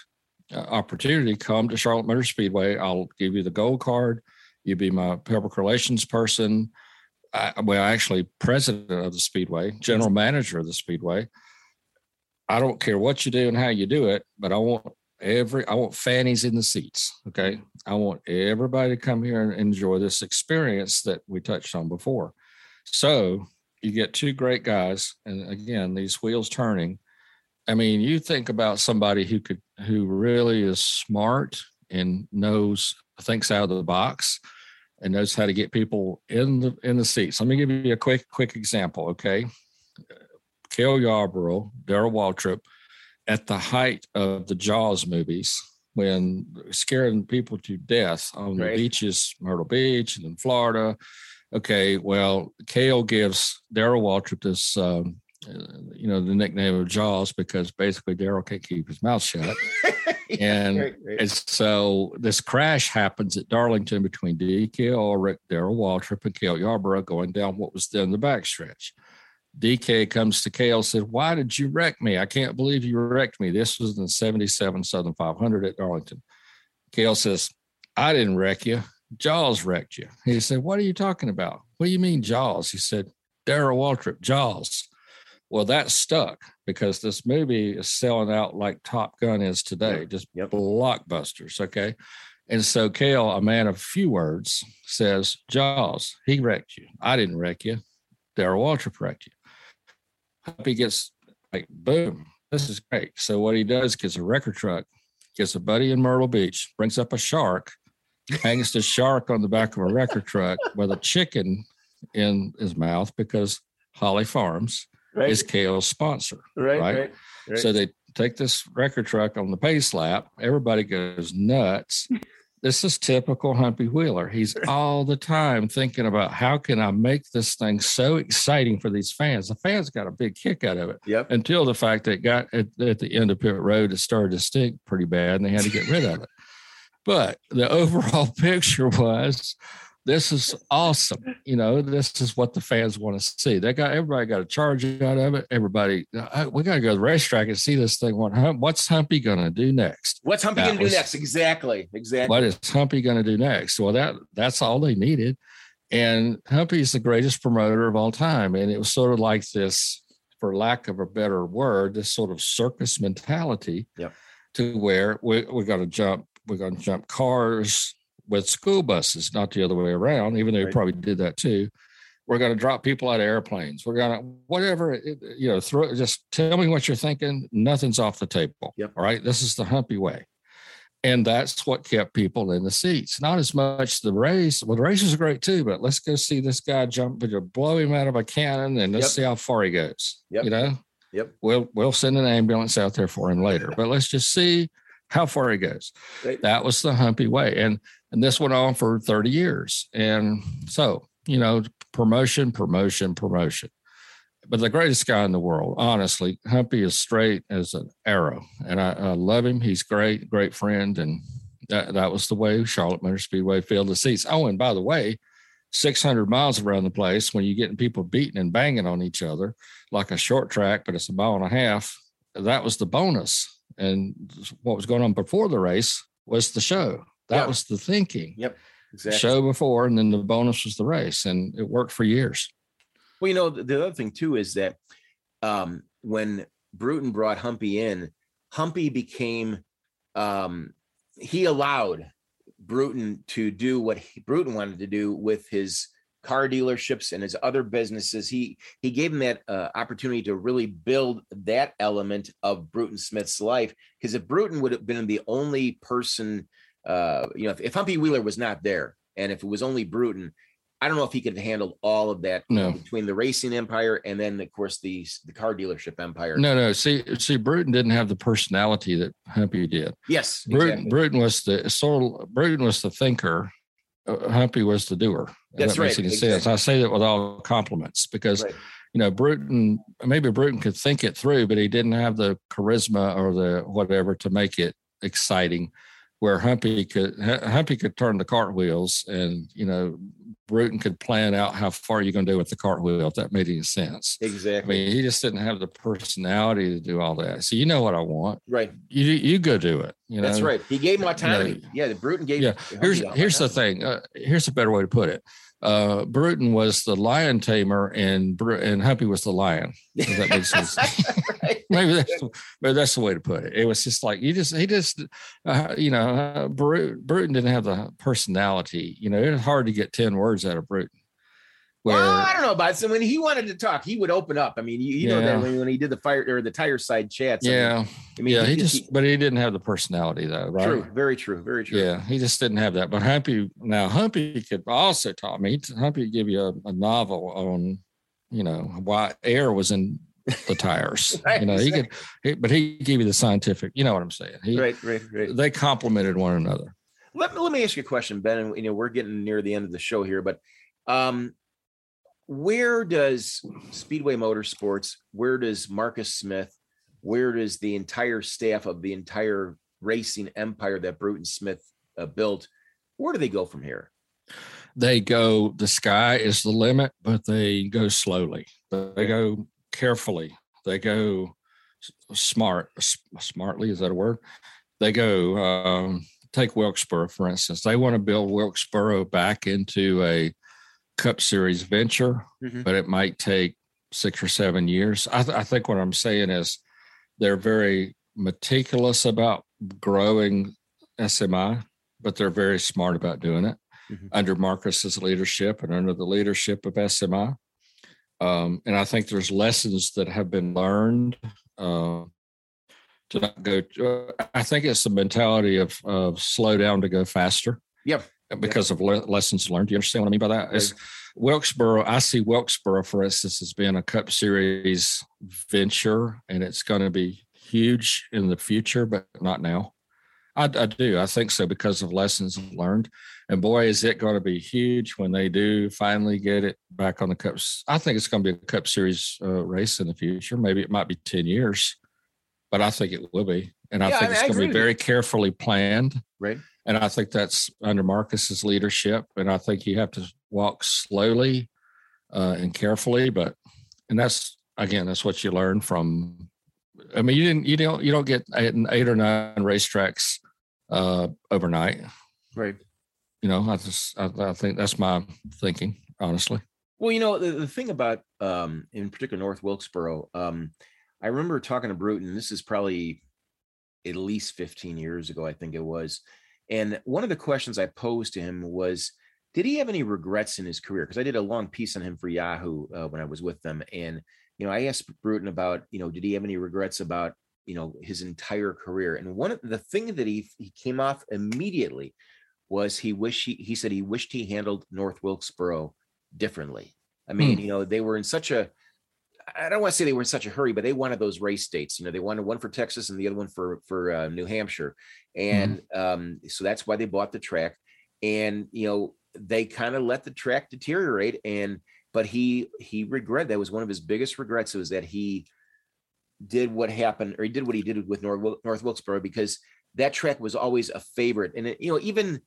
uh, opportunity come to Charlotte Motor Speedway. I'll give you the gold card. You be my public relations person. I, well, actually, president of the Speedway, general manager of the Speedway. I don't care what you do and how you do it, but I want every I want fannies in the seats. Okay. I want everybody to come here and enjoy this experience that we touched on before. So you get two great guys, and again, these wheels turning. I mean, you think about somebody who could who really is smart and knows thinks out of the box and knows how to get people in the in the seats. Let me give you a quick quick example. Okay. Cale Yarborough, Darrell Waltrip, at the height of the Jaws movies when scaring people to death on right. the beaches, Myrtle Beach and in Florida. Okay, well, Cale gives Darrell Waltrip this, um, uh, you know, the nickname of Jaws because basically Darrell can't keep his mouth shut. and, right. and so this crash happens at Darlington between DK Ulrich, Darrell Waltrip, and Cale Yarborough going down what was then the backstretch. DK comes to Cale said, Why did you wreck me? I can't believe you wrecked me. This was in 77 Southern 500 at Darlington. Cale says, I didn't wreck you. Jaws wrecked you. He said, What are you talking about? What do you mean, Jaws? He said, Darrell Waltrip, Jaws. Well, that stuck because this movie is selling out like Top Gun is today, just yep. blockbusters. Okay. And so Cale, a man of few words, says, Jaws, he wrecked you. I didn't wreck you. Darrell Waltrip wrecked you. Humpy gets like, boom, this is great. So what he does gets a record truck, gets a buddy in Myrtle Beach, brings up a shark, hangs the shark on the back of a record truck with a chicken in his mouth because Holly Farms right. is Cale's sponsor. Right, right? Right. So they take this record truck on the pace lap. Everybody goes nuts this is typical Humpy Wheeler. He's all the time thinking about how can I make this thing so exciting for these fans. The fans got a big kick out of it. Yep. Until the fact that it got at, at the end of pit road, it started to stink pretty bad, and they had to get rid of it. But the overall picture was this is awesome. You know, this is what the fans want to see. They got everybody got a charge out of it. Everybody, uh, we got to go to the racetrack and see this thing. What, what's Humpy going to do next? What's Humpy going to do next? Exactly, exactly. What is Humpy going to do next? Well, that that's all they needed. And Humpy is the greatest promoter of all time. And it was sort of like this, for lack of a better word, this sort of circus mentality. Yep. To where we, we're going to jump, we're going to jump cars, with school buses, not the other way around, even though right. probably did that too. We're going to drop people out of airplanes. We're going to, whatever, you know, throw, just tell me what you're thinking. Nothing's off the table. Yep. All right. This is the humpy way. And that's what kept people in the seats. Not as much the race. Well, the races are great too, but let's go see this guy jump, blow him out of a cannon and let's yep. see how far he goes. Yep. You know? Yep. We'll we'll send an ambulance out there for him later. But let's just see how far he goes. Right. That was the humpy way. And and this went on for 30 years. And so, you know, promotion, promotion, promotion. But the greatest guy in the world, honestly, Humpy is straight as an arrow. And I, I love him. He's great, great friend. And that, that was the way Charlotte Motor Speedway filled the seats. Oh, and by the way, 600 miles around the place when you're getting people beating and banging on each other like a short track, but it's a mile and a half. That was the bonus. And what was going on before the race was the show. That yeah. was the thinking. Yep. Exactly. Show before, and then the bonus was the race, and it worked for years. Well, you know, the other thing too is that um, when Bruton brought Humpy in, Humpy became um, he allowed Bruton to do what he, Bruton wanted to do with his car dealerships and his other businesses. He he gave him that uh, opportunity to really build that element of Bruton Smith's life. Because if Bruton would have been the only person uh, you know, if, if Humpy Wheeler was not there and if it was only Bruton, I don't know if he could have handled all of that no. between the racing empire and then, of course, the the car dealership empire. No, no. See, see, Bruton didn't have the personality that Humpy did. Yes, Bruton, exactly. Bruton was the so Bruton was the thinker. Uh, Humpy was the doer. That's that right. Exactly. sense. I say that with all compliments because. Right. You know, Bruton, maybe Bruton could think it through, but he didn't have the charisma or the whatever to make it exciting where Humpy could Humpy could turn the cartwheels, and you know Bruton could plan out how far you're going to do with the cartwheel if that made any sense. Exactly. I mean, he just didn't have the personality to do all that. So you know what I want. Right. You you go do it. You know. That's right. He gave him autonomy. You know, yeah, the Bruton gave. Yeah. Here's here's the thing. Uh, here's a better way to put it. Uh, Bruton was the lion tamer, and Bru- and Humpy was the lion. If that makes sense. Maybe that's the, maybe that's the way to put it. It was just like you just he just uh, you know uh, Bru- Bruton didn't have the personality. You know, it was hard to get ten words out of Bruton. Where well, I don't know about so when he wanted to talk, he would open up. I mean, you, you know that when, when he did the fire or the tire side chats. I mean- yeah, I mean, yeah, he just but he didn't have the personality though, right? true, very true, very true. Yeah, he just didn't have that. But Humpy now Humpy could also taught me. Humpy give you a, a novel on, you know, why air was in the tires. Right, you know, he could, he, but he gave you the scientific. You know what I'm saying? He, Right, right, right. They complemented one another. Let me let me ask you a question, Ben. And you know, we're getting near the end of the show here, but um, where does Speedway Motorsports, where does Marcus Smith, where does the entire staff of the entire racing empire that Bruton Smith uh, built, where do they go from here? They go. The sky is the limit, but they go slowly. They go carefully. They go smart. Smartly is that a word? They go. Um, take Wilkesboro for instance. They want to build Wilkesboro back into a Cup Series venture, Mhm. but it might take six or seven years. I, th- I think what I'm saying is they're very meticulous about growing SMI, but they're very smart about doing it Mhm. under Marcus's leadership and under the leadership of SMI. Um, and I think there's lessons that have been learned uh, to not go. uh, I think it's the mentality of of slow down to go faster. Yep. Because of le- lessons learned. Do you understand what I mean by that? It's Wilkesboro. I see Wilkesboro, for instance, as being a Cup Series venture, and it's going to be huge in the future, but not now. I, I do. I think so because of lessons learned. And boy, is it going to be huge when they do finally get it back on the cups. I think it's going to be a Cup Series uh, race in the future. Maybe it might be ten years, but I think it will be. And I Yeah, think I- it's I going to be you. very carefully planned. Right. And I think that's under Marcus's leadership. And I think you have to walk slowly uh, and carefully. But and that's again, that's what you learn from. I mean, you didn't, you don't, you don't get eight, eight or nine racetracks uh, overnight. Right. You know, I just, I, I think that's my thinking, honestly. Well, you know, the, the thing about um in particular North Wilkesboro, um, I remember talking to Bruton, this is probably at least 15 years ago, I think it was. And one of the questions I posed to him was, did he have any regrets in his career? Because I did a long piece on him for Yahoo uh, when I was with them. And, you know, I asked Bruton about, you know, did he have any regrets about, you know, his entire career? And one of the thing that he he came off immediately was he wished he he said he wished he handled North Wilkesboro differently. I mean, you know, they were in such a I don't want to say they were in such a hurry, but they wanted those race dates. You know, they wanted one for Texas and the other one for for uh, New Hampshire, and um, so that's why they bought the track. And you know, they kind of let the track deteriorate. And but he he regret that was one of his biggest regrets was that he did what happened or he did what he did with North, North Wilkesboro because that track was always a favorite. And it, you know, even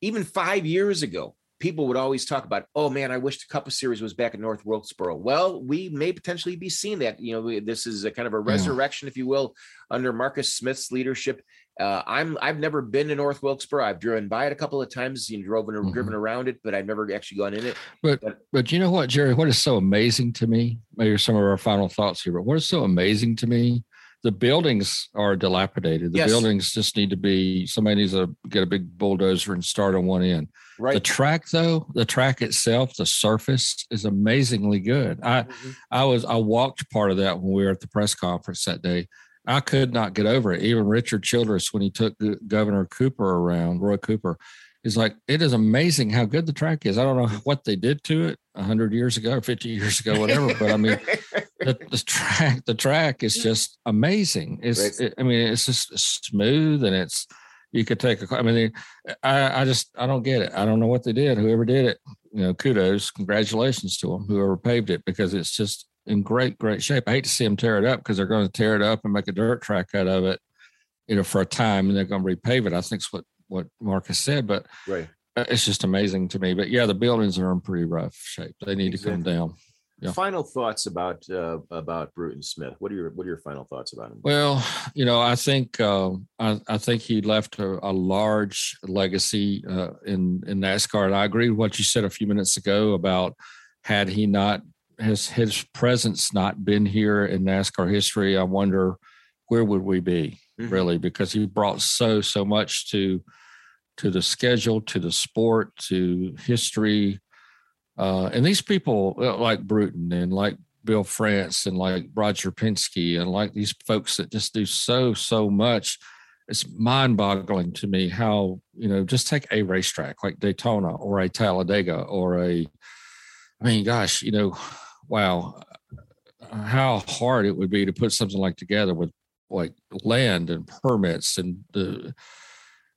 even five years ago, people would always talk about, oh man, I wish the Cup of Series was back at North Wilkesboro. Well, we may potentially be seeing that. You know, we- this is a kind of a resurrection, if you will, under Marcus Smith's leadership. Uh, I'm I've never been to North Wilkesboro. I've driven by it a couple of times, you know, driven Mhm. driven around it, but I've never actually gone in it. But, But you know what, Jerry? What is so amazing to me? Maybe some of our final thoughts here. But what is so amazing to me? The buildings are dilapidated. The Yes. buildings just need to be. Somebody needs to get a big bulldozer and start on one end. Right. The track, though, the track itself, the surface is amazingly good. I Mhm. I was I walked part of that when we were at the press conference that day. I could not get over it. Even Richard Childress, when he took Governor Cooper around, Roy Cooper, is like, it is amazing how good the track is. I don't know what they did to it hundred years ago, fifty years ago, whatever. but I mean, the, the track, the track is just amazing. It's, it, I mean, it's just smooth and it's. You could take a. I mean, I, I just I don't get it. I don't know what they did. Whoever did it, you know, kudos, congratulations to them. Whoever paved it because it's just in great great shape. I hate to see them tear it up because they're going to tear it up and make a dirt track out of it, you know, for a time and they're going to repave it. I think it's what what Marcus said, but right. it's just amazing to me. But yeah, the buildings are in pretty rough shape. They need exactly. to come down. Yeah. Final thoughts about uh, about Bruton Smith. What are your what are your final thoughts about him? Well, you know, I think uh, I, I, think he left a, a large legacy uh, in in NASCAR, and I agree with what you said a few minutes ago about had he not his his presence not been here in NASCAR history, I wonder where would we be mm-hmm. really because he brought so so much to to the schedule, to the sport, to history uh, and these people uh, like Bruton and like Bill France and like Roger Penske and like these folks that just do so, so much. It's mind boggling to me how, you know, just take a racetrack like Daytona or a Talladega or a, I mean, gosh, you know, wow, how hard it would be to put something like together with like land and permits and the,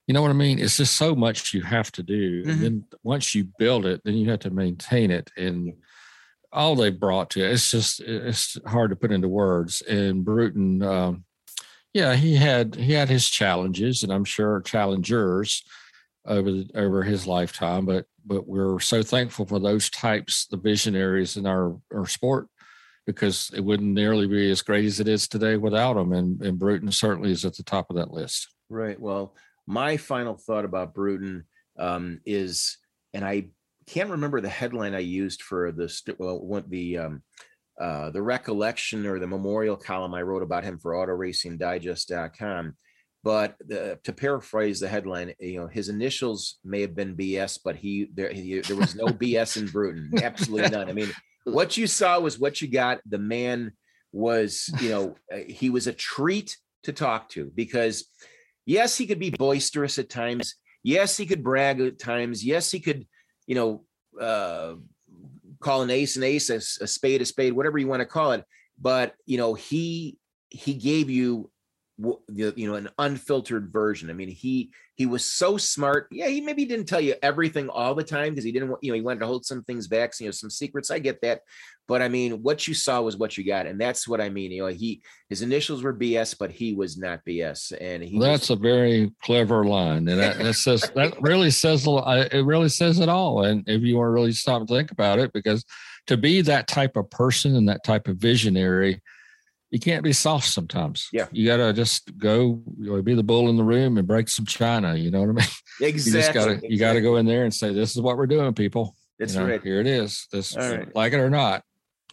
you know what I mean? It's just so much you have to do. Mm-hmm. And then once you build it, then you have to maintain it. And all they brought to it, it's just it's hard to put into words. And Bruton, um, yeah, he had he had his challenges, and I'm sure challengers over the, over his lifetime. But but we're so thankful for those types, the visionaries in our our sport, because it wouldn't nearly be as great as it is today without them. And and Bruton certainly is at the top of that list. Right. Well, my final thought about Bruton um, is, and I can't remember the headline I used for the well, the um, uh, the recollection or the memorial column I wrote about him for AutoRacingDigest.com. But the, to paraphrase the headline, you know, his initials may have been BS, but he there he, there was no BS in Bruton, absolutely none. I mean, what you saw was what you got. The man was, you know, uh, he was a treat to talk to because Yes, he could be boisterous at times. Yes, he could brag at times. Yes, he could, you know, uh, call an ace an ace, a, a spade a spade, whatever you want to call it. But you know, he he gave you you know an unfiltered version i mean he he was so smart. Yeah he maybe didn't tell you everything all the time because he didn't want you know he wanted to hold some things back you know some secrets i get that. But i mean what you saw was what you got and that's what i mean you know he his initials were bs but he was not bs and he that's a very clever line and that, that says that really says it really says it all and if you want to really stop and think about it because to be that type of person and that type of visionary you can't be soft sometimes. Yeah. You gotta just go, you know, be the bull in the room and break some china. You know what I mean? Exactly. You just gotta exactly. you gotta go in there and say, This is what we're doing, people. That's you know, right. Here it is. This right. like it or not,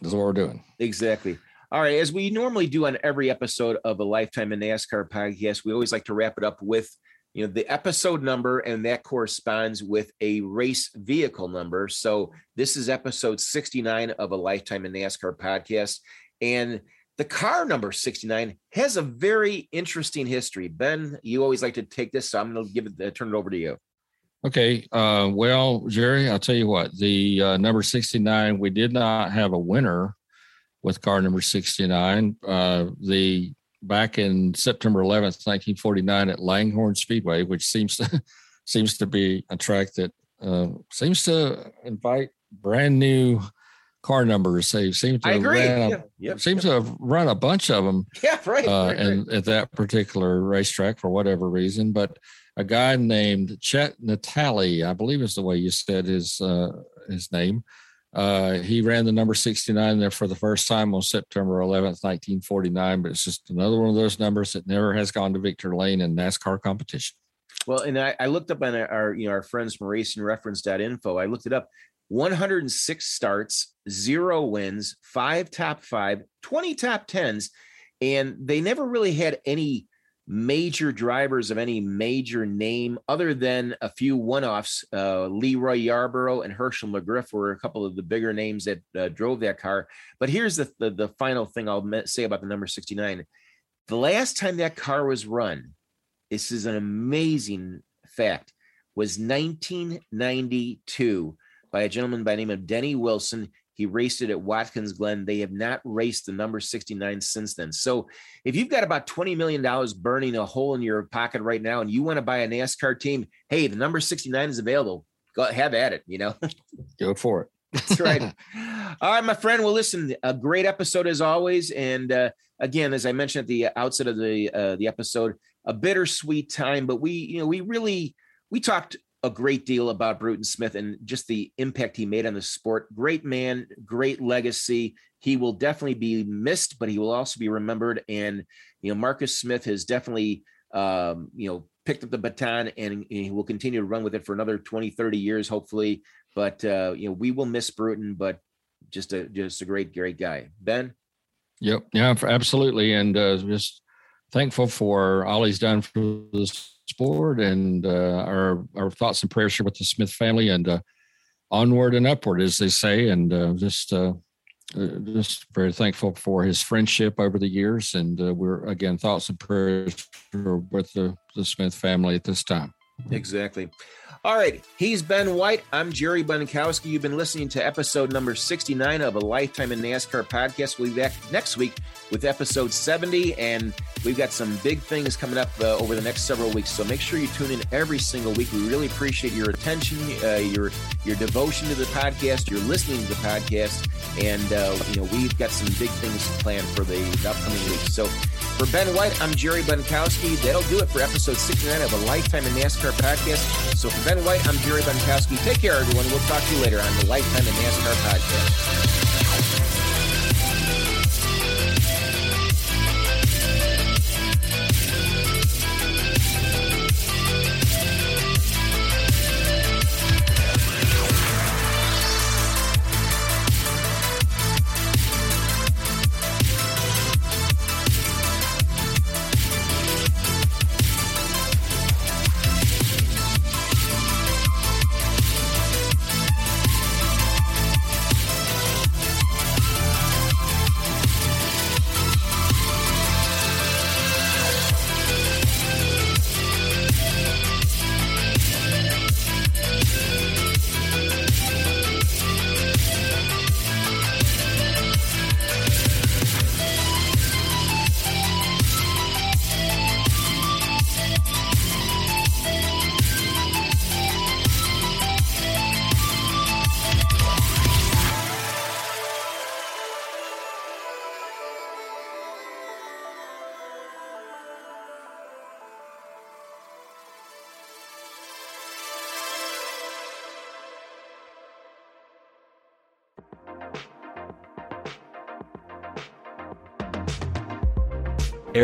this is what we're doing. Exactly. All right. As we normally do on every episode of a Lifetime in NASCAR podcast, we always like to wrap it up with you know the episode number and that corresponds with a race vehicle number so this is episode 69 of a lifetime in nascar podcast and the car number 69 has a very interesting history. Ben, you always like to take this, so I'm going to give it, uh, turn it over to you. Okay. Uh, well, Jerry, I'll tell you what. The uh, number 69, we did not have a winner with car number 69. Uh, the back in September 11th, 1949, at Langhorne Speedway, which seems to seems to be a track that uh, seems to invite brand new car numbers. They seem to I agree. Ran a, yep, seems yep. to have run a bunch of them. Yeah, right. Uh, right, and right. at that particular racetrack for whatever reason, but a guy named Chet Natale, I believe is the way you said his uh, his name. Uh, he ran the number 69 there for the first time on September 11th, 1949, but it's just another one of those numbers that never has gone to victory lane in NASCAR competition. Well, and I, I, looked up on our, you know, our friends from racingreference.info. I looked it up. 106 starts, zero wins, five top five, 20 top tens. And they never really had any major drivers of any major name other than a few one-offs. Uh, Leroy Yarborough and Hershel McGriff were a couple of the bigger names that uh, drove that car. But here's the, the, the final thing I'll say about the number 69. The last time that car was run, this is an amazing fact, was 1992 by a gentleman by the name of Denny Wilson. He raced it at Watkins Glen. They have not raced the number 69 since then. So if you've got about $20 million burning a hole in your pocket right now and you want to buy a NASCAR team, hey, the number 69 is available. Go have at it, you know? Go for it. That's right. All right, my friend. Well, listen, a great episode as always. And uh, again, as I mentioned at the outset of the uh, the episode, a bittersweet time, but we, you know, we really we talked a great deal about Bruton Smith and just the impact he made on the sport. Great man, great legacy. He will definitely be missed, but he will also be remembered. And you know, Marcus Smith has definitely um, you know picked up the baton and he will continue to run with it for another 20, 30 years, hopefully. But uh, you know, we will miss Bruton, but just a just a great, great guy. Ben. Yep. Yeah, absolutely. And uh, just thankful for all he's done for the sport and uh, our our thoughts and prayers are with the Smith family and uh, onward and upward, as they say. And uh, just uh, uh, just very thankful for his friendship over the years. And uh, we're again thoughts and prayers with the, the Smith family at this time. Exactly. All right. He's Ben White. I'm Jerry Bonkowski. You've been listening to episode number 69 of a Lifetime in NASCAR podcast. We'll be back next week with episode 70. And we've got some big things coming up uh, over the next several weeks. So make sure you tune in every single week. We really appreciate your attention, uh, your your devotion to the podcast, your listening to the podcast. And, uh, you know, we've got some big things planned for the upcoming weeks. So for Ben White, I'm Jerry Bonkowski. That'll do it for episode 69 of a Lifetime in NASCAR podcast. So for Ben White, I'm Jerry Bonkowski. Take care, everyone. We'll talk to you later on the Lifetime in NASCAR podcast.